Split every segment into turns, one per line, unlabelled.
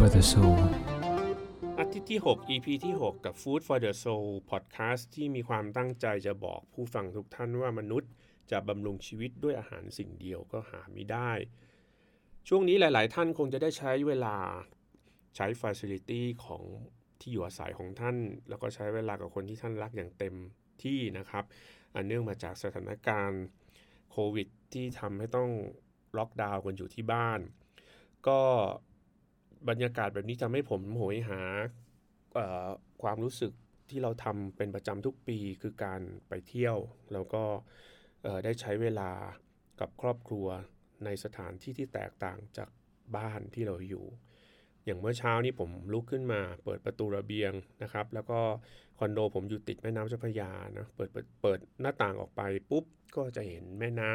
for the soul
อาทิตย์ที่ 6 EP ที่ 6 กับ Food for the Soul Podcast ที่มีความตั้งใจจะบอกผู้ฟังทุกท่านว่ามนุษย์จะบำรุงชีวิตด้วยอาหารสิ่งเดียวก็หาไม่ได้ ช่วงนี้หลาย ๆ ท่านคงจะได้ใช้เวลาใช้ Facility ของที่อยู่อาศัยของท่าน แล้วก็ใช้เวลากับคนที่ท่านรักอย่างเต็มที่นะครับ อันเนื่องมาจากสถานการณ์โควิดที่ทำให้ต้องล็อกดาวน์กันอยู่ที่บ้าน ก็ บรรยากาศแบบนี้ทำให้ผมโหยหาความรู้สึกที่เราทำเป็นประจำทุกปีคือการไปเที่ยว แล้วก็ได้ใช้เวลากับครอบครัวในสถานที่ที่แตกต่างจากบ้านที่เราอยู่ อย่างเมื่อเช้านี้ผมลุกขึ้นมาเปิดประตูระเบียงนะครับ แล้วก็คอนโดผมอยู่ติดแม่น้ำเจ้าพระยานะเปิดเปิดเปิดหน้าต่างออกไปปุ๊บก็จะเห็นแม่น้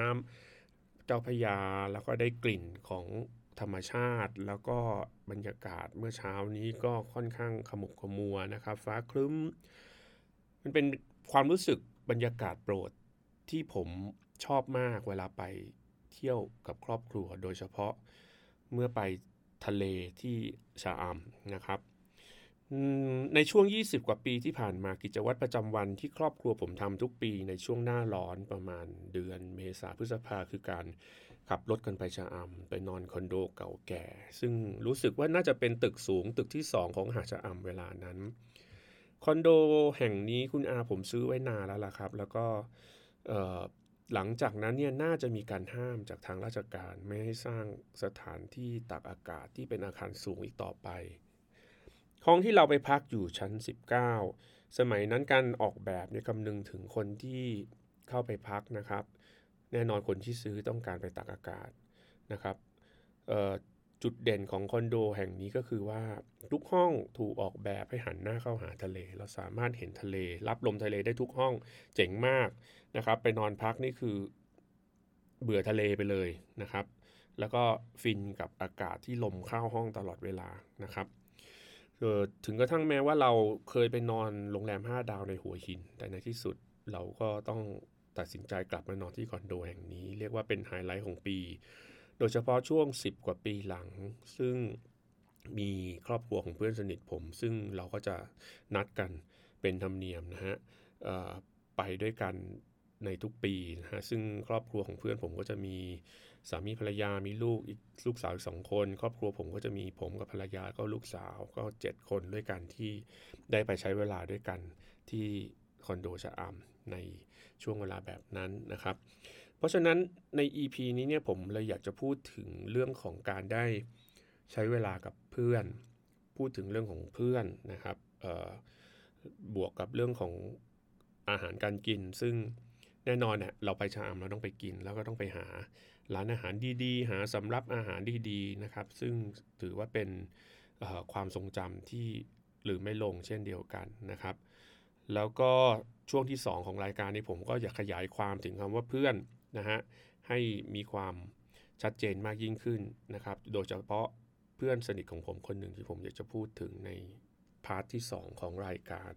ำเจ้าพระยาแล้วก็ได้กลิ่นของ ธรรมชาติแล้วก็บรรยากาศเมื่อเช้านี้ก็ค่อนข้างขมุกขมัวนะครับ ฟ้าครึ้ม มันเป็นความรู้สึกบรรยากาศโปรดที่ผมชอบมากเวลาไปเที่ยวกับครอบครัว โดยเฉพาะเมื่อไปทะเลที่ชาอัมนะครับ ในช่วง 20 กว่าปีที่ผ่านมากิจวัตรประจำวันที่ครอบครัวผมทำทุกปีในช่วงหน้าร้อนประมาณเดือนเมษาพฤษภาคือการขับรถกันไปชะอำไปนอนคอนโดเก่าแก่ ซึ่งรู้สึกว่าน่าจะเป็นตึกสูงตึกที่ 2 ของหาดชะอำเวลานั้น คอนโดแห่งนี้คุณอาผมซื้อไว้นานแล้วล่ะครับ แล้วก็หลังจากนั้นเนี่ยน่าจะมีการห้ามจากทางราชการไม่ให้สร้างสถานที่ตักอากาศที่เป็นอาคารสูงอีกต่อไป ห้องที่เราไปพักอยู่ชั้น 19 สมัยนั้นการออกแบบเนี่ยคำนึงถึงคนที่เข้าไปพักนะครับ แน่นอนคนที่ซื้อต้องการไปตักอากาศนะครับจุดเด่นของคอนโดแห่งนี้ก็คือว่าทุกห้องถูกออกแบบให้หันหน้าเข้าหาทะเล เราสามารถเห็นทะเล รับลมทะเลได้ทุกห้องเจ๋งมากนะครับ ไปนอนพักนี่คือเบื่อทะเลไปเลยนะครับ แล้วก็ฟินกับอากาศที่ลมเข้าห้องตลอดเวลานะครับ ถึงกระทั่งแม้ว่าเราเคยไปนอนโรงแรม 5 ดาวในหัวหิน แต่ในที่สุดเราก็ต้องตัดสินใจกลับมานอนที่คอนโดแห่งนี้ เรียกว่าเป็นไฮไลท์ของปี โดยเฉพาะช่วง 10 กว่าปีหลัง ซึ่งมีครอบครัวของเพื่อนสนิทผม ซึ่งเราก็จะนัดกันเป็นธรรมเนียมนะฮะไปด้วยกันในทุกปีนะฮะซึ่งครอบครัวของเพื่อนผมก็จะมี สามีภรรยามีลูกอีกลูกสาวอีกสองคน ครอบครัวผมก็จะมีผมกับภรรยาก็ลูกสาวก็ 7 คนด้วยกันที่ได้ไปใช้เวลาด้วยกันที่คอนโดชะอำในช่วงเวลาแบบนั้นนะครับ เพราะฉะนั้นใน EP นี้เนี่ยผมเลยอยากจะพูดถึงเรื่องของการได้ใช้เวลากับเพื่อน พูดถึงเรื่องของเพื่อนนะครับบวกกับเรื่องของอาหารการกิน ซึ่งแน่นอนเนี่ยเราไปชามเราต้องไปกินแล้วก็ต้องไปหา ร้านอาหารดีๆ หาสำรับอาหารดีๆนะครับ ซึ่งถือว่าเป็นความทรงจำที่หรือไม่ลงเช่นเดียวกันนะครับ แล้วก็ช่วงที่ 2 ของรายการนี้ผมก็อยากขยายความถึงคำว่าเพื่อนนะฮะให้มีความชัดเจนมากยิ่งขึ้นนะครับ โดยเฉพาะเพื่อนสนิทของผมคนหนึ่งที่ผมอยากจะพูดถึงในพาร์ทที่ 2 ของรายการ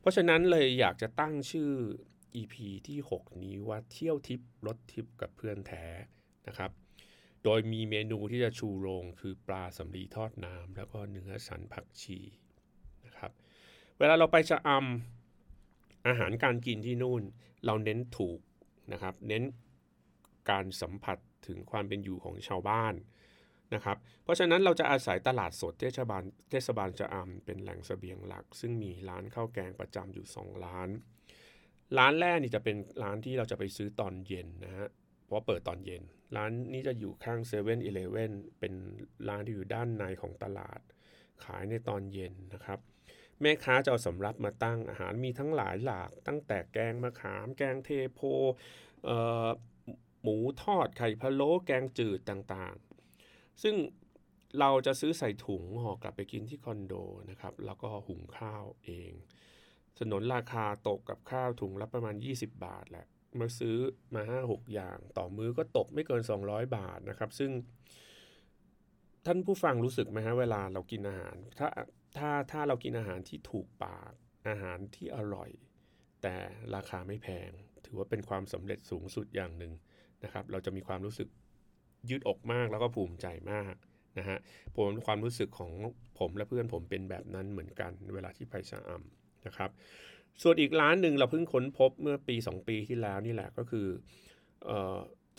เพราะฉะนั้นเลยอยากจะตั้งชื่อ EP ที่ 6 นี้ว่าเที่ยวทิปรถทิปกับเพื่อนแท้ นะครับ โดยมีเมนูที่จะชูโรงคือปลาสำลีทอดน้ำแล้วก็เนื้อสันผักชีนะครับ เวลาเราไปชะอำอาหารการกินที่นู่น เราเน้นถูกนะครับ เน้นการสัมผัสถึงความเป็นอยู่ของชาวบ้านนะครับ เพราะฉะนั้นเราจะอาศัยตลาดสดเทศบาลเทศบาลจะอำเป็นแหล่งสเสบียงหลัก ซึ่งมีร้านข้าวแกงประจำอยู่ 2 ร้าน ร้านแรกนี่จะเป็นร้านที่เราจะไปซื้อตอนเย็นนะฮะ ราะเปิดตอนเย็น ร้านนี้จะอยู่ข้างเซเว่นอีเลฟเว่นเป็นร้านที่อยู่ด้านในของตลาด ขายในตอนเย็นนะครับ แม่ค้าจะเอาสำรับมาตั้งอาหารมีทั้งหลายหลาก ตั้งแต่แกงมะขามแกงเทโพหมูทอดไข่พะโล้แกงจืดต่างๆ ซึ่งเราจะซื้อใส่ถุงห่อกลับไปกินที่คอนโดนะครับ แล้วก็หุงข้าวเอง สนนราคาตกกับข้าวถุงละประมาณ 20 บาทแหละ มาซื้อมา 5-6 อย่าง ต่อมื้อก็ตกไม่เกิน 200 บาทนะครับ ซึ่ง ท่านผู้ฟังรู้สึกไหมฮะเวลาเรากินอาหาร ถ้าถ้าถ้าเรากินอาหารที่ถูกปากอาหารที่อร่อย แต่ราคาไม่แพง ถือว่าเป็นความสำเร็จสูงสุดอย่างหนึ่งนะครับ เราจะมีความรู้สึกยืดอกมากแล้วก็ภูมิใจมากนะฮะผมความรู้สึกของผมและเพื่อนผมเป็นแบบนั้นเหมือนกัน เวลาที่ไปชะอำนะครับ ส่วนอีกร้านหนึ่งเราเพิ่งค้นพบเมื่อปี 2 ปีที่แล้วนี่แหละก็คืออ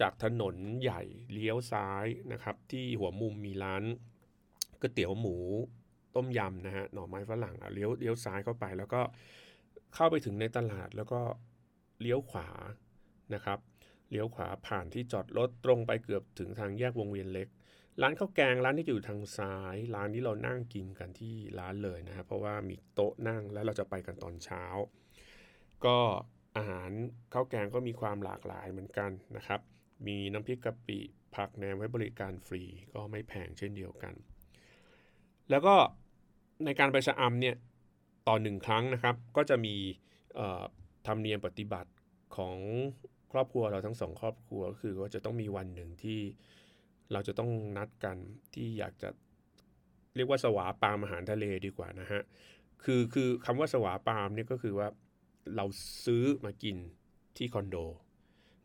จากถนนใหญ่เลี้ยวซ้ายนะครับ ที่หัวมุมมีร้านก๋วยเตี๋ยวหมูต้มยำนะฮะหน่อไม้ฝรั่งเลี้ยวเลี้ยวซ้ายเข้าไป แล้วก็เข้าไปถึงในตลาดแล้วก็เลี้ยวขวานะครับ เลี้ยวขวาผ่านที่จอดรถตรงไปเกือบถึงทางแยกวงเวียนเล็ก ร้านข้าวแกงร้านที่อยู่ทางซ้าย ร้านนี้เรานั่งกินกันที่ร้านเลยนะครับเพราะว่ามีโต๊ะนั่งแล้วเราจะไปกันตอนเช้า ก็อาหารข้าวแกงก็มีความหลากหลายเหมือนกันนะครับ มีน้ำพริกกะปิผักแหนมไว้บริการฟรีก็ไม่แพงเช่นเดียวกัน แล้วก็ในการไปชะอำเนี่ยต่อหนึ่งครั้งนะครับ ก็จะมีธรรมเนียมปฏิบัติของครอบครัวเราทั้งสองครอบครัวก็คือว่าจะต้องมีวันหนึ่งที่ เราจะต้องนัดกันที่อยากจะเรียกว่าสวาปามอาหารทะเลดีกว่านะฮะ คือคือคำว่าสวาปามเนี่ยก็คือว่าเราซื้อมากินที่คอนโด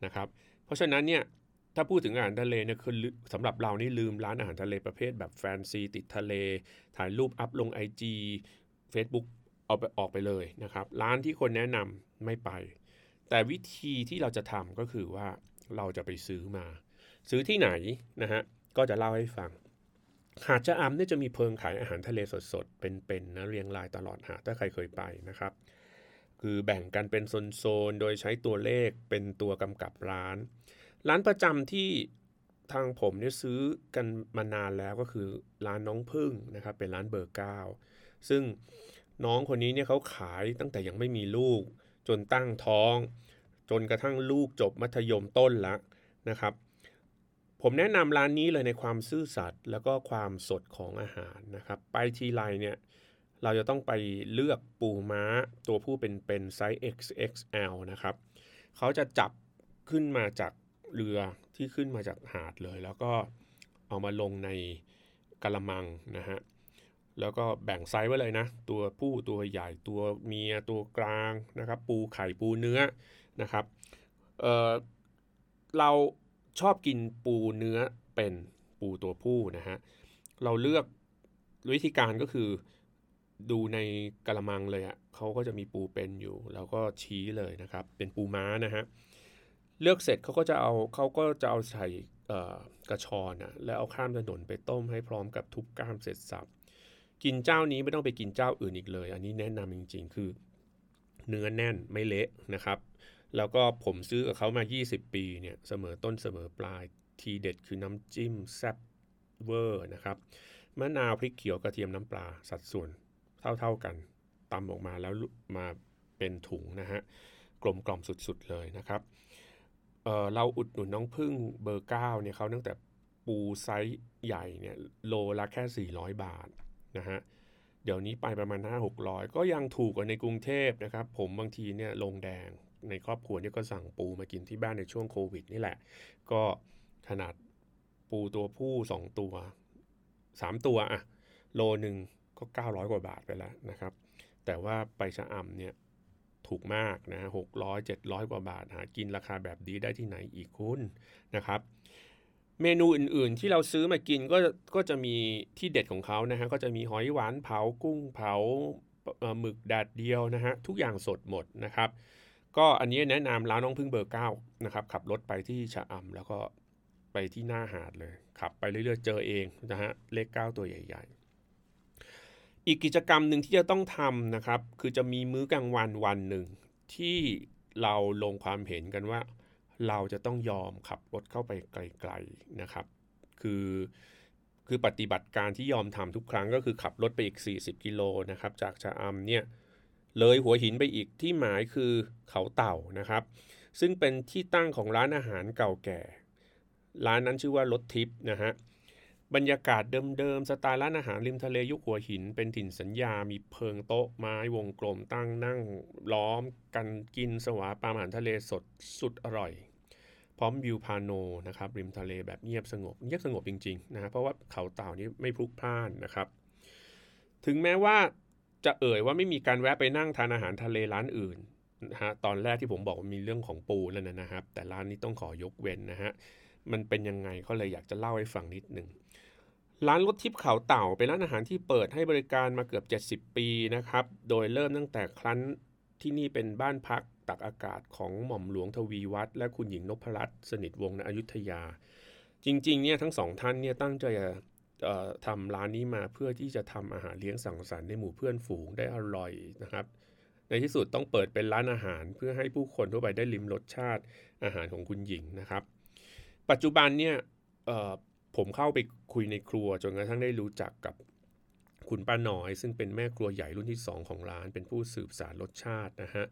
นะครับ เพราะฉะนั้นเนี่ยถ้าพูดถึงอาหารทะเลเนี่ยคือสำหรับเรานี่ลืมร้านอาหารทะเลประเภทแบบแฟนซีติดทะเล ถ่ายรูปอัพลง IG Facebook เอาไปออกไปเลยนะครับ ร้านที่คนแนะนำไม่ไป แต่วิธีที่เราจะทำก็คือว่าเราจะไปซื้อมา ซื้อที่ไหนนะฮะก็จะเล่าให้ฟัง หาดชะอำเนี่ยจะมีเพิงขายอาหารทะเลสดๆ เป็นๆนะเรียงรายตลอดหาถ้าใครเคยไปนะครับ คือแบ่งกันเป็นโซนๆ โดยใช้ตัวเลขเป็นตัวกำกับร้าน ร้านประจำที่ทางผมเนี่ยซื้อกันมานานแล้วก็คือร้านน้องพึ่งนะครับเป็นร้านเบอร์เก้าซึ่งน้องคนนี้เนี่ยเขาขายตั้งแต่ยังไม่มีลูก จนตั้งท้อง จนกระทั่งลูกจบมัธยมต้นล้วนะครับ ผมแนะนำร้านนี้เลยในความซื่อสัตย์แล้วก็ความสดของอาหารนะครับ ไปทีไรเนี่ยเราจะต้องไปเลือกปูม้าตัวผู้เป็นเป็นไซส์ XXL นะครับ เขาจะจับขึ้นมาจากเรือที่ขึ้นมาจากหาดเลย แล้วก็เอามาลงในกระมังนะฮะ แล้วก็แบ่งไซส์ไว้เลยนะ ตัวผู้ตัวใหญ่ตัวเมียตัวกลางนะครับ ปูไข่ปูเนื้อนะครับเเรา ชอบกินปูเนื้อเป็นปูตัวผู้นะฮะ เราเลือกวิธีการก็คือดูในกระมังเลยอะ่ะเขาก็จะมีปูเป็นอยู่ แล้วก็ชี้เลยนะครับ เป็นปูม้านะฮะ เลือกเสร็จเขาก็จะเอาเขาก็จะเอาใส่กระชอนนะแล้วเอาข้ามถนนไปต้มให้พร้อมกับทุบก้ามเสร็จสับกินเจ้านี้ไม่ต้องไปกินเจ้าอื่นอีกเลย อันนี้แนะนำจริง ๆ คือ เนื้อแน่นไม่เละนะครับ แล้วก็ผมซื้อกับเขามา 20 ปีเนี่ยเสมอต้นเสมอปลายทีเด็ดคือน้ำจิ้มแซ่บเวอร์นะครับมะนาวพริกเขียวกระเทียมน้ำปลาสัดส่วนเท่าๆกันตำออกมาแล้วมาเป็นถุงนะฮะกลมกล่อมสุดๆเลยนะครับเเราอุดหนุนน้องพึ่งเบอร์เก้าเนี่ยเขาตั้งแต่ปูไซส์ใหญ่เนี่ยโลละแค่ 400 บาทนะฮะเดี๋ยวนี้ไปประมาณ 5 600 ก็ยังถูกกว่าในกรุงเทพนะครับ ผมบางทีเนี่ยลงแดง ในครอบครัวนี่ก็สั่งปูมากินที่บ้านในช่วงโควิดนี่แหละ ก็ขนาดปูตัวผู้2ตัว3ตัวอะโลหนึ่งก็ 900 กว่าบาทไปแล้วนะครับ แต่ว่าไปชะอำเนี่ยถูกมากนะหกร้อยเจ็ดร้อยกว่าบาท หากินราคาแบบดีได้ที่ไหนอีกคุณนะครับ เมนูอื่นๆที่เราซื้อมากินก็ก็จะมีที่เด็ดของเขานะฮะก็จะมีหอยหวานเผากุ้งเผาหมึกแดดเดียวนะฮะทุกอย่างสดหมดนะครับ ก็อันนี้แนะนำร้านน้องพึ่งเบอร์เก้านะครับขับรถไปที่ชะอำแล้วก็ไปที่หน้าหาดเลยขับไปเรื่อยๆเจอเองนะฮะเลขเก้าตัวใหญ่ ๆ อีกกิจกรรมหนึ่งที่จะต้องทำนะครับ คือจะมีมื้อกลางวันวันหนึ่งที่เราลงความเห็นกันว่า เราจะต้องยอมขับรถเข้าไปไกลๆนะครับ คือคือปฏิบัติการที่ยอมทำทุกครั้งก็คือขับรถไปอีก 40 กิโลนะครับจากชะอำเนี่ย เลยหัวหินไปอีกที่หมายคือเขาเต่านะครับ ซึ่งเป็นที่ตั้งของร้านอาหารเก่าแก่ ร้านนั้นชื่อว่ารถทิพย์นะฮะบรรยากาศเดิมๆสไตล์ร้านอาหารริมทะเลยุคหัวหิน เป็นถิ่นสัญญา มีเพิงโต๊ะไม้วงกลมตั้งนั่งล้อมกันกินสวาปามอาหารทะเลสดสุดอร่อย พร้อมวิวพาโนนะครับริมทะเลแบบเงียบสงบเงียบสงบจริงๆนะเพราะว่าเขาเต่านี้ไม่พลุกพล่านนะครับ ถึงแม้ว่า จะเอ่ยว่าไม่มีการแวะไปนั่งทานอาหารทะเลร้านอื่นนะฮะตอนแรกที่ผมบอกว่ามีเรื่องของปูแล้วนะครับ แต่ร้านนี้ต้องขอยกเว้นนะฮะมันเป็นยังไงเขาเลยอยากจะเล่าให้ฟังนิดหนึ่งร้านรถทิพย์เขาเต่าเป็นร้านอาหารที่เปิดให้บริการมาเกือบ 70 ปีนะครับ โดยเริ่มตั้งแต่ครั้นที่นี่เป็นบ้านพักตักอากาศของหม่อมหลวงทวีวัฒน์และคุณหญิงนพรัตน์สนิทวงศ์ในอยุธยา จริงๆเนี่ยทั้งสองท่านเนี่ยตั้งใจ ทำร้านนี้มาเพื่อที่จะทำอาหารเลี้ยงสังสรรค์ในหมู่เพื่อนฝูงได้อร่อยนะครับ ในที่สุดต้องเปิดเป็นร้านอาหารเพื่อให้ผู้คนทั่วไปได้ลิมรสชาติอาหารของคุณหญิงนะครับ ปัจจุบันเนี่ยผมเข้าไปคุยในครัวจนกระทั่งได้รู้จักกับคุณป้าน้อย ซึ่งเป็นแม่ครัวใหญ่รุ่นที่ 2 ของร้าน เป็นผู้สืบสารรสชาตินะฮะ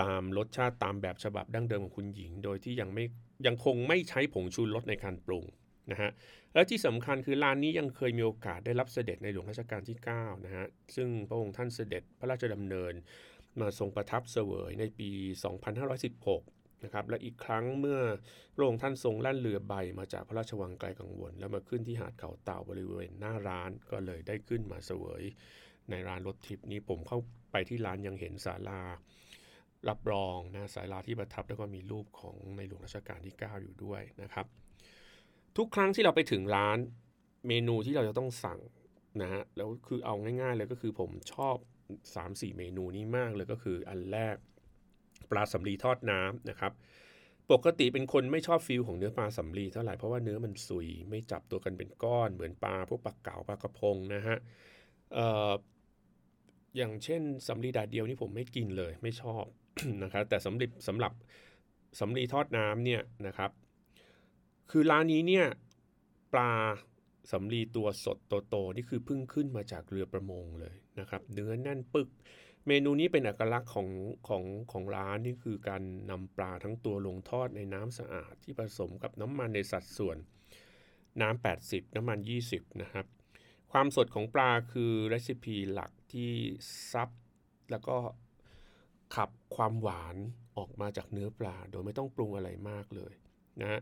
ตามรสชาติตามแบบฉบับดั้งเดิมของคุณหญิง โดยที่ยังไม่ยังคงไม่ใช้ผงชูรสในการปรุง นะฮะและที่สำคัญคือร้านนี้ยังเคยมีโอกาสได้รับเสด็จในหลวงรัชกาลที่9นะฮะซึ่งพระองค์ท่านเสด็จพระราชดำเนิน มาทรงประทับเสวยในปี 2516นะครับและอีกครั้งเมื่อพระองค์ท่านทรงแล่นเรือใบมาจากพระราชวังไกลกังวล แล้วมาขึ้นที่หาดเขาเต่าบริเวณหน้าร้านก็เลยได้ขึ้นมาเสวยในร้านรถทิพนี้ผมเข้าไปที่ร้านยังเห็นศาลารับรองนะศาลาที่ประทับแล้วก็มีรูปของในหลวงรัชกาลที่ 9 อยู่ด้วยนะครับ ทุกครั้งที่เราไปถึงร้านเมนูที่เราจะต้องสั่งนะฮะแล้วคือเอาง่ายๆเลยก็คือผมชอบ 3-4 เมนูนี้มากเลยก็คืออันแรกปลาสำลีทอดน้ำนะครับ ปกติเป็นคนไม่ชอบฟิลของเนื้อปลาสำลีเท่าไหร่เพราะว่าเนื้อมันสุยไม่จับตัวกันเป็นก้อนเหมือนปลาพวกปลาเก๋าปลากระพงนะฮะอย่างเช่นสำลีดาดเดียวนี่ผมไม่กินเลยไม่ชอบนะครับแต่สำหรับสำหรับสำลีทอดน้ำเนี่ยนะครับ คือร้านนี้เนี่ยปลาสำลีตัวสดโตๆนี่คือเพิ่งขึ้นมาจากเรือประมงเลยนะครับ เนื้อแน่นปึก เมนูนี้เป็นเอกลักษณ์ของของของร้านนี่คือการนำปลาทั้งตัวลงทอดในน้ำสะอาดที่ผสมกับน้ำมันในสัดส่วนน้ำ 80 น้ำมัน 20 นะครับ ความสดของปลาคือรีซิปีหลักที่ซับแล้วก็ขับความหวานออกมาจากเนื้อปลา โดยไม่ต้องปรุงอะไรมากเลยนะ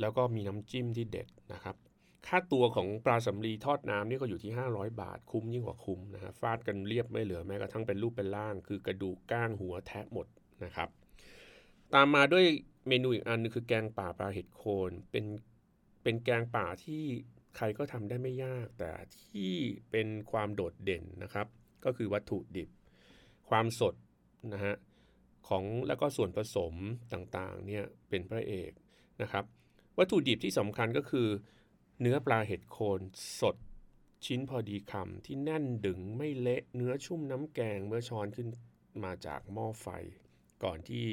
แล้วก็มีน้ำจิ้มที่เด็ดนะครับ ค่าตัวของปลาสำลีทอดน้ำนี่ก็อยู่ที่ 500 บาท คุ้มยิ่งกว่าคุ้มนะฮะฟาดกันเรียบไม่เหลือแม้กระทั่งเป็นรูปเป็นร่าง คือกระดูกก้างหัวแทะหมดนะครับ ตามมาด้วยเมนูอีกอันนึงคือแกงป่าปลาเห็ดโคนเป็นเป็นแกงป่าที่ใครก็ทำได้ไม่ยาก แต่ที่เป็นความโดดเด่นนะครับ ก็คือวัตถุดิบ ความสดนะฮะของแล้วก็ส่วนผสมต่างๆเนี่ยเป็นพระเอกนะครับ วัตถุดิบที่สำคัญก็คือ เนื้อปลาเห็ดโคนสดชิ้นพอดีคำที่แน่นดึงไม่เละเนื้อชุ่มน้ำแกงเมื่อช้อนขึ้นมาจากหม้อไฟ ก่อนที่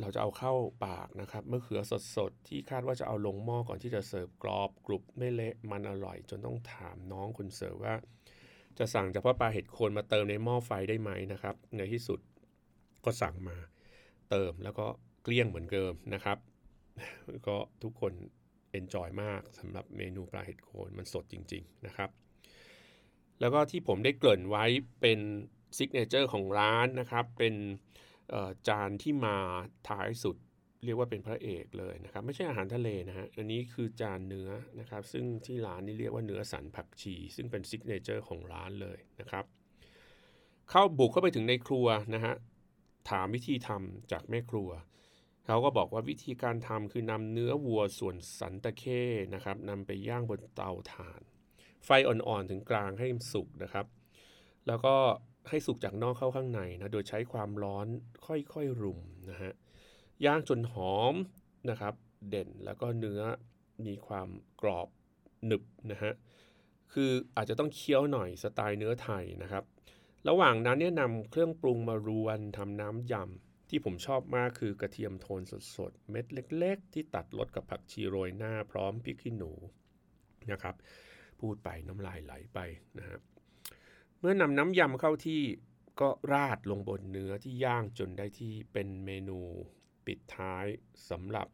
เราจะเอาเข้าปากนะครับมะเขือสดๆ ที่คาดว่าจะเอาลงหม้อก่อนที่จะเสิร์ฟกรอบกรุบไม่เละมันอร่อย จนต้องถามน้องคนเสิร์ฟว่า จะสั่งเฉพาะปลาเห็ดโคนมาเติมในหม้อไฟได้ไหมนะครับ ในที่สุดก็สั่งมาเติมแล้วก็เกลี้ยงเหมือนเดิมนะครับ ก็ทุกคน enjoy มากสำหรับเมนูปลาเห็ดโคนมันสดจริง ๆ นะครับ แล้วก็ที่ผมได้เกริ่นไว้เป็น signature ของร้านนะครับ เป็นจานที่มาท้ายสุดเรียกว่าเป็นพระเอกเลยนะครับ ไม่ใช่อาหารทะเลนะฮะอันนี้คือจานเนื้อนะครับ ซึ่งที่ร้านนี่เรียกว่าเนื้อสันผักชี ซึ่งเป็น signature ของร้านเลยนะครับเข้าบุกเข้าไปถึงในครัวนะฮะถามวิธีทำจากแม่ครัว เขาก็บอกว่าวิธีการทำคือนำเนื้อวัวส่วนสันตะเข้นะครับนำไปย่างบนเตาถ่าน ไฟอ่อนๆถึงกลางให้สุกนะครับ แล้วก็ให้สุกจากนอกเข้าข้างในนะโดยใช้ความร้อนค่อยๆรุมนะฮะย่างจนหอมนะครับ เด่นแล้วก็เนื้อมีความกรอบหนึบนะฮะคืออาจจะต้องเคี้ยวหน่อยสไตล์เนื้อไทยนะครับ ระหว่างนั้นเนี่ยนำเครื่องปรุงมารวนทำน้ำยำ ที่ผมชอบมากคือกระเทียมโทนสดๆ เม็ดเล็ก ๆ ที่ตัดรสกับผักชีโรยหน้าพร้อมพริกขี้หนูนะครับ พูดไปน้ำลายไหลไปนะครับเมื่อนำน้ำยำเข้าที่ก็ราดลงบนเนื้อที่ย่างจนได้ที่เป็นเมนูปิดท้ายสำหรับ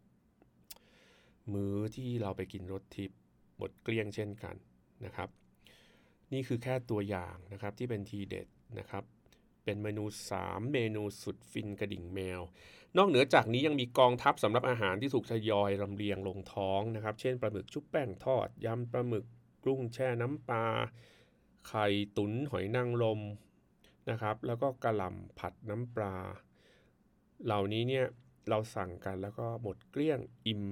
มื้อที่เราไปกินรสทิพย์หมดเกลี้ยงเช่นกันนะครับ นี่คือแค่ตัวอย่างนะครับที่เป็นทีเด็ดนะครับ เป็นเมนู 3 เมนูสุดฟินกระดิ่งแมว นอกเหนือจากนี้ยังมีกองทัพสำหรับอาหารที่ถูกทยอยลำเลียงลงท้องนะครับ เช่นปลาหมึกชุบแป้งทอดยำปลาหมึกกุ้งแช่น้ำปลาไข่ตุ๋นหอยนางรมนะครับ แล้วก็กระหล่ำผัดน้ำปลา เหล่านี้เนี่ยเราสั่งกันแล้วก็หมดเกลี้ยงอิ่ม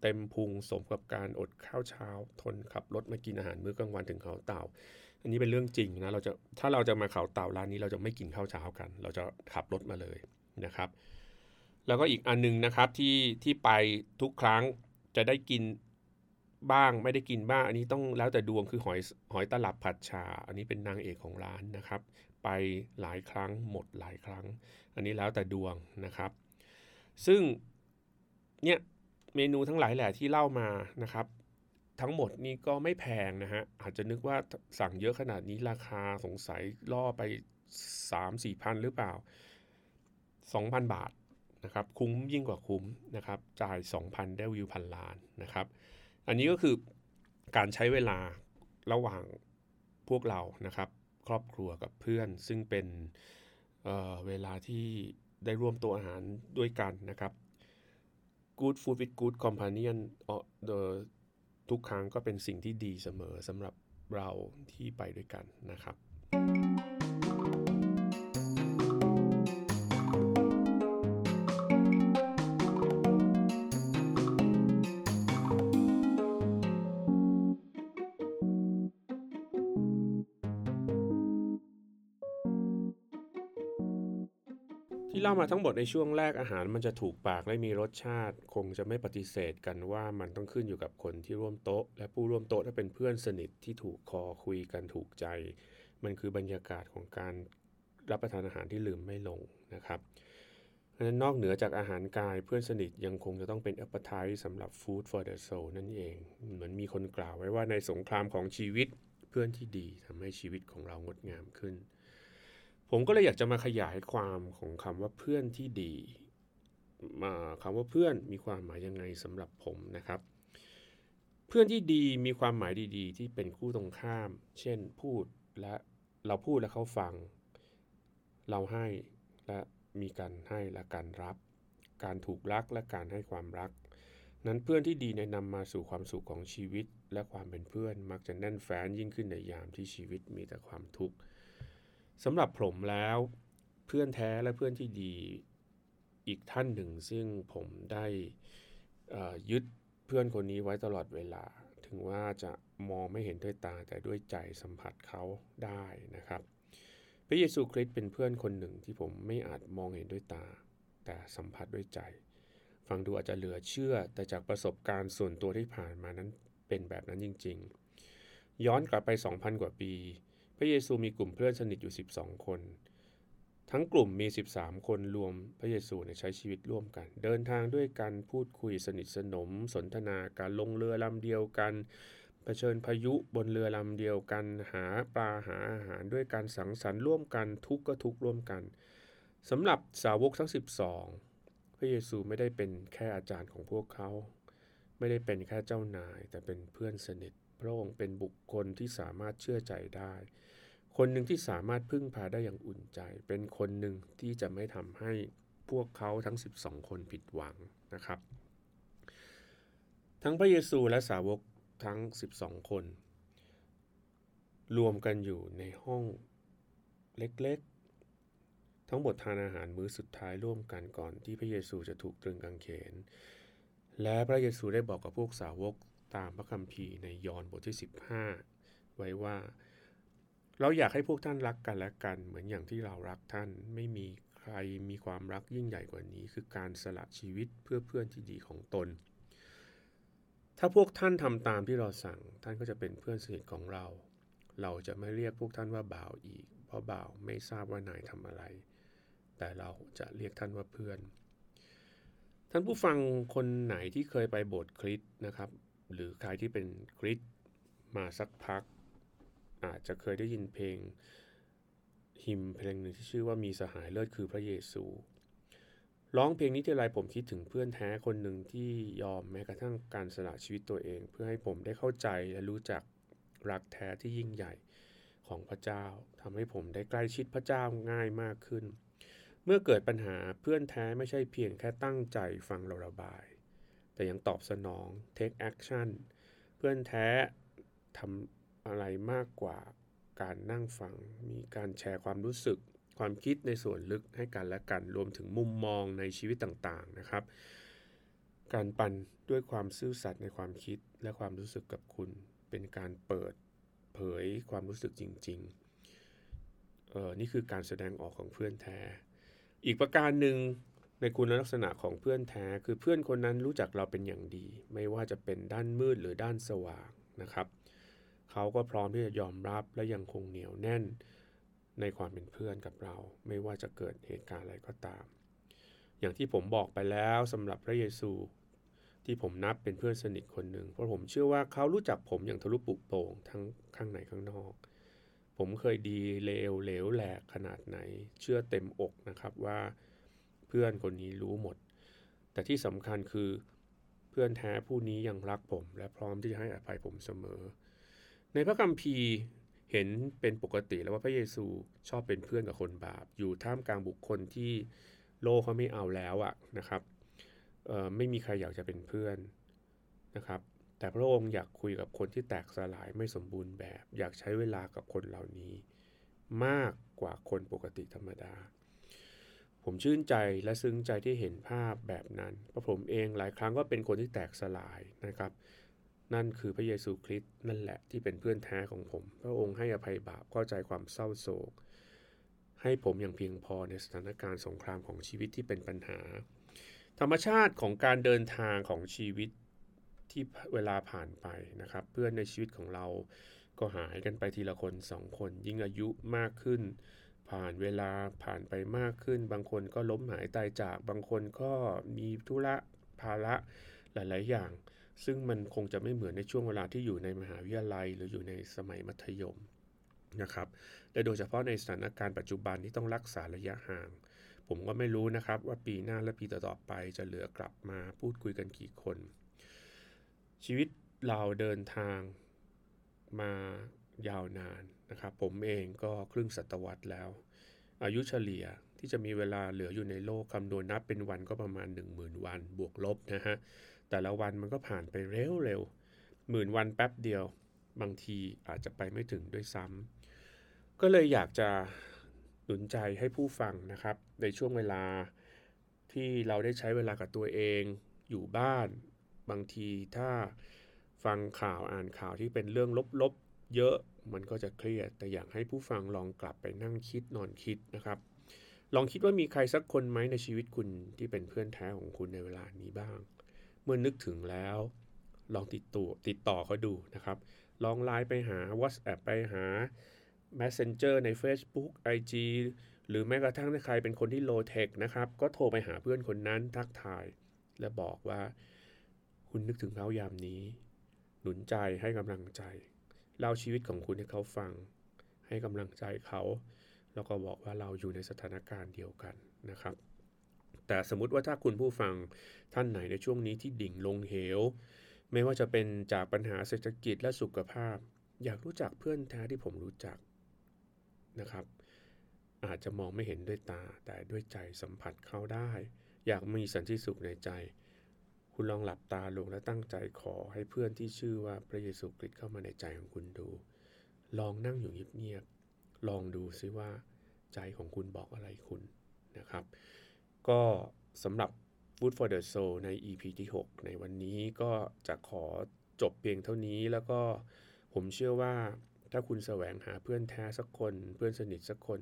เต็มพุงสมกับการอดข้าวเช้า ทนขับรถมากินอาหารมื้อกลางวันถึงเขาเต่า อันนี้เป็นเรื่องจริงนะเราจะถ้าเราจะมาเขาเต่าร้านนี้เราจะไม่กินข้าวเช้ากัน เราจะขับรถมาเลยนะครับ แล้วก็อีกอันนึงนะครับที่ที่ไปทุกครั้งจะได้กินบ้างไม่ได้กินบ้าง อันนี้ต้องแล้วแต่ดวงคือหอยหอยตลับผัดชา อันนี้เป็นนางเอกของร้านนะครับ ไปหลายครั้งหมดหลายครั้ง อันนี้แล้วแต่ดวงนะครับ ซึ่งเนี่ยเมนูทั้งหลายแหละที่เล่ามานะครับ ทั้งหมดนี่ก็ไม่แพงนะฮะ อาจจะนึกว่าสั่งเยอะขนาดนี้ราคาสงสัยล่อไป 3 4พันหรือเปล่า 2,000 บาทนะครับคุ้มยิ่งกว่าคุ้มนะครับจ่าย 2,000 ได้วิวพันล้านนะครับ อันนี้ก็คือการใช้เวลาระหว่างพวกเรานะครับ ครอบครัวกับเพื่อน ซึ่งเป็นเเวลาที่ได้ร่วมตัวอาหารด้วยกันนะครับ Good Food with Good Companion เด ทุกครั้งก็เป็นสิ่งที่ดีเสมอสำหรับเราที่ไปด้วยกันนะครับ มาทั้งหมดในช่วงแรกอาหารมันจะถูกปากและมีรสชาติ คงจะไม่ปฏิเสธกันว่ามันต้องขึ้นอยู่กับคนที่ร่วมโต๊ะ และผู้ร่วมโต๊ะถ้าเป็นเพื่อนสนิทที่ถูกคอคุยกันถูกใจ มันคือบรรยากาศของการรับประทานอาหารที่ลืมไม่ลงนะครับเพราะฉะนั้นนอกเหนือจากอาหารกายเพื่อนสนิทยังคงจะต้องเป็น appetite สำหรับ food for the soul นั่นเอง เหมือนมีคนกล่าวไว้ว่าในสงครามของชีวิตเพื่อนที่ดีทำให้ชีวิตของเรางดงามขึ้น ผมก็เลยอยากจะมาขยายความของคำว่าเพื่อนที่ดีมาคำว่าเพื่อนมีความหมายยังไงสำหรับผมนะครับ เพื่อนที่ดีมีความหมายดีๆ ที่เป็นคู่ตรงข้าม เช่นพูดและเราพูดและเขาฟัง เราให้และมีการให้และการรับ การถูกรักและการให้ความรัก นั้นเพื่อนที่ดีในนำมาสู่ความสุขของชีวิต และความเป็นเพื่อนมักจะแน่นแฟ้นยิ่งขึ้นในยามที่ชีวิตมีแต่ความทุกข์ สำหรับผมแล้วเพื่อนแท้และเพื่อนที่ดีอีกท่านหนึ่ง ซึ่งผมได้ยึดเพื่อนคนนี้ไว้ตลอดเวลา ถึงว่าจะมองไม่เห็นด้วยตาแต่ด้วยใจสัมผัสเขาได้นะครับ พระเยซูคริสต์เป็นเพื่อนคนหนึ่งที่ผมไม่อาจมองเห็นด้วยตา แต่สัมผัสด้วยใจ ฟังดูอาจจะเหลือเชื่อ แต่จากประสบการณ์ส่วนตัวที่ผ่านมานั้นเป็นแบบนั้นจริง ๆ ย้อนกลับไป 2,000 กว่าปี ระเยซูมีกลุ่มเพื่อนสนิทอยู่ 12 คน ทั้งกลุ่มมี 13 คนรวมพระเยซูใช้ชีวิตร่วมกัน เดินทางด้วยกันพูดคุยสนิทสนม สนทนาการลงเรือลำเดียวกันเผชิญพายุบนเรือลำเดียวกัน หาปลาหาอาหารด้วยการสังสรรค์ร่วมกันทุกข์ก็ทุกข์ร่วมกันสำหรับสาวกทั้ง 12 พระเยซูไม่ได้เป็นแค่อาจารย์ของพวกเขา ไม่ได้เป็นแค่เจ้านาย แต่เป็นเพื่อนสนิท พระองค์เป็นบุคคลที่สามารถเชื่อใจได้ คนหนึ่งที่สามารถพึ่งพาได้อย่างอุ่นใจ เป็นคนหนึ่งที่จะไม่ทำให้พวกเขาทั้ง 12 คนผิดหวังนะครับ ทั้งพระเยซูและสาวกทั้ง 12 คน รวมกันอยู่ในห้องเล็กๆ ทั้งหมดทานอาหารมื้อสุดท้ายร่วมกันก่อนที่พระเยซูจะถูกตรึงกางเขน และพระเยซูได้บอกกับพวกสาวกตามพระคัมภีร์ในยอห์นบทที่ 15 ไว้ว่า เราอยากให้พวกท่านรักกันและกัน เหมือนอย่างที่เรารักท่านไม่มีใครมีความรักยิ่งใหญ่กว่านี้ คือการสละชีวิตเพื่อเพื่อนที่ดีของตน ถ้าพวกท่านทำตามที่เราสั่งท่านก็จะเป็นเพื่อนสนิทของเรา เราจะไม่เรียกพวกท่านว่าบ่าวอีก เพราะบ่าวไม่ทราบว่านายทำอะไร แต่เราจะเรียกท่านว่าเพื่อน ท่านผู้ฟังคนไหนที่เคยไปโบสถ์คริสต์นะครับ หรือใครที่เป็นคริสต์มาสักพัก อาจจะเคยได้ยินเพลงฮิมเพลงหนึ่งที่ชื่อว่ามีสหายเลิศคือพระเยซูร้องเพลงนี้ทีไรผมคิดถึงเพื่อนแท้คนหนึ่งที่ยอมแม้กระทั่งการสละชีวิตตัวเอง เพื่อให้ผมได้เข้าใจและรู้จักรักแท้ที่ยิ่งใหญ่ของพระเจ้าทำให้ผมได้ใกล้ชิดพระเจ้าง่ายมากขึ้น เมื่อเกิดปัญหาเพื่อนแท้ไม่ใช่เพียงแค่ตั้งใจฟังเราระบาย แต่ยังตอบสนอง take action เพื่อนแท้ทำอะไรมากกว่าการนั่งฟัง มีการแชร์ความรู้สึก ความคิดในส่วนลึกให้กันและกัน รวมถึงมุมมองในชีวิตต่างๆนะครับ การปั่นด้วยความซื่อสัตย์ในความคิดและความรู้สึกกับคุณ เป็นการเปิดเผยความรู้สึกจริงๆ เออนี่คือการแสดงออกของเพื่อนแท้ อีกประการหนึ่งในคุณลักษณะของเพื่อนแท้คือเพื่อนคนนั้นรู้จักเราเป็นอย่างดี ไม่ว่าจะเป็นด้านมืดหรือด้านสว่างนะครับ เขาก็พร้อมที่จะยอมรับและยังคงเหนียวแน่นในความเป็นเพื่อนกับเรา ไม่ว่าจะเกิดเหตุการณ์อะไรก็ตาม อย่างที่ผมบอกไปแล้วสำหรับพระเยซูที่ผมนับเป็นเพื่อนสนิทคนหนึ่งเพราะผมเชื่อว่าเขารู้จักผมอย่างทะลุปุโป่งทั้งข้างในข้างนอก ผมเคยดีเลวเหลวแหลกขนาดไหน เชื่อเต็มอกนะครับว่าเพื่อนคนนี้รู้หมด แต่ที่สำคัญคือเพื่อนแท้ผู้นี้ยังรักผม และพร้อมที่จะให้อภัยผมเสมอ ในพระคัมภีร์เห็นเป็นปกติแล้วว่าพระเยซูชอบเป็นเพื่อนกับคนบาป อยู่ท่ามกลางบุคคลที่โลกเขาไม่เอาแล้วอะนะครับไม่มีใครอยากจะเป็นเพื่อนนะครับ แต่พระองค์อยากคุยกับคนที่แตกสลายไม่สมบูรณ์แบบ อยากใช้เวลากับคนเหล่านี้ มากกว่าคนปกติธรรมดา ผมชื่นใจและซึ้งใจที่เห็นภาพแบบนั้นเพราะผมเองหลายครั้งก็เป็นคนที่แตกสลายนะครับ นั่นคือพระเยซูคริสต์นั่นแหละที่เป็นเพื่อนแท้ของผม พระองค์ให้อภัยบาปเข้าใจความเศร้าโศก ให้ผมอย่างเพียงพอในสถานการณ์สงครามของชีวิตที่เป็นปัญหา ธรรมชาติของการเดินทางของชีวิต ที่เวลาผ่านไปนะครับ เพื่อนในชีวิตของเราก็หายกันไปทีละคนสองคน ยิ่งอายุมากขึ้น ผ่านเวลาผ่านไปมากขึ้น บางคนก็ล้มหายตายจากบางคนก็มีธุระภาระหลาย ๆ อย่าง ซึ่งมันคงจะไม่เหมือนในช่วงเวลาที่อยู่ในมหาวิทยาลัย หรืออยู่ในสมัยมัธยมนะครับและโดยเฉพาะในสถานการณ์ปัจจุบันที่ต้องรักษาระยะห่าง ผมก็ไม่รู้นะครับว่าปีหน้าและปีต่อๆไปจะเหลือกลับมาพูดคุยกันกี่คน ชีวิตเราเดินทางมายาวนานนะครับผมเองก็ครึ่งศตวรรษแล้ว อายุเฉลี่ยที่จะมีเวลาเหลืออยู่ในโลกคำนวณนับเป็นวันก็ประมาณ 10,000 วันบวกลบนะฮะแต่ละวันมันก็ผ่านไปเร็วๆหมื่นวันแป๊บเดียว บางทีอาจจะไปไม่ถึงด้วยซ้ำก็เลยอยากจะหนุนใจให้ผู้ฟังนะครับ ในช่วงเวลาที่เราได้ใช้เวลากับตัวเอง อยู่บ้าน บางทีถ้าฟังข่าวอ่านข่าวที่เป็นเรื่องลบๆ เยอะมันก็จะเครียด แต่อยากให้ผู้ฟังลองกลับไปนั่งคิดนอนคิดนะครับ ลองคิดว่ามีใครสักคนไหมในชีวิตคุณที่เป็นเพื่อนแท้ของคุณในเวลานี้บ้าง เมื่อนึกถึงแล้ว ลองติดต่อติดต่อเขาดูนะครับ ลองไลน์ไปหา WhatsApp ไปหา Messenger ใน Facebook IG หรือแม้กระทั่งถ้าใครเป็นคนที่โลเทคนะครับ ก็โทรไปหาเพื่อนคนนั้นทักทาย และบอกว่า คุณนึกถึงเขายามนี้ หนุนใจให้กำลังใจ เล่าชีวิตของคุณให้เขาฟัง ให้กำลังใจเขา แล้วก็บอกว่าเราอยู่ในสถานการณ์เดียวกันนะครับ แต่สมมติว่าถ้าคุณผู้ฟังท่านไหนในช่วงนี้ที่ดิ่งลงเหว ไม่ว่าจะเป็นจากปัญหาเศรษฐกิจและสุขภาพ อยากรู้จักเพื่อนแท้ที่ผมรู้จักนะครับ อาจจะมองไม่เห็นด้วยตาแต่ด้วยใจสัมผัสเข้าได้ อยากมีสันติสุขในใจ คุณลองหลับตาลงและตั้งใจขอให้เพื่อนที่ชื่อว่าพระเยซูคริสต์เข้ามาในใจของคุณดู ลองนั่งอยู่เงียบๆลองดูซิว่าใจของคุณบอกอะไรคุณนะครับ ก็สำหรับ Food for the Soul ใน EP ที่ 6 ในวันนี้ก็จะขอจบเพียงเท่านี้แล้วก็ผมเชื่อว่าถ้าคุณแสวงหาเพื่อนแท้สักคน เพื่อนสนิทสักคน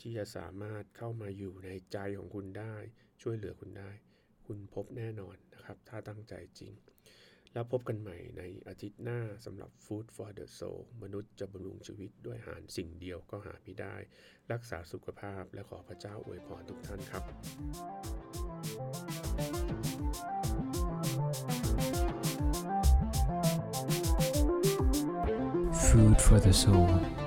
ที่จะสามารถเข้ามาอยู่ในใจของคุณได้ ช่วยเหลือคุณได้ คุณพบแน่นอนนะครับ ถ้าตั้งใจจริง แล้วพบกันใหม่ในอาทิตย์หน้าสำหรับ Food for the Soul มนุษย์จะบำรุงชีวิตด้วยอาหารสิ่งเดียวก็หาไม่ได้ รักษาสุขภาพและขอพระเจ้าอวยพรทุกท่านครับ
food for the soul.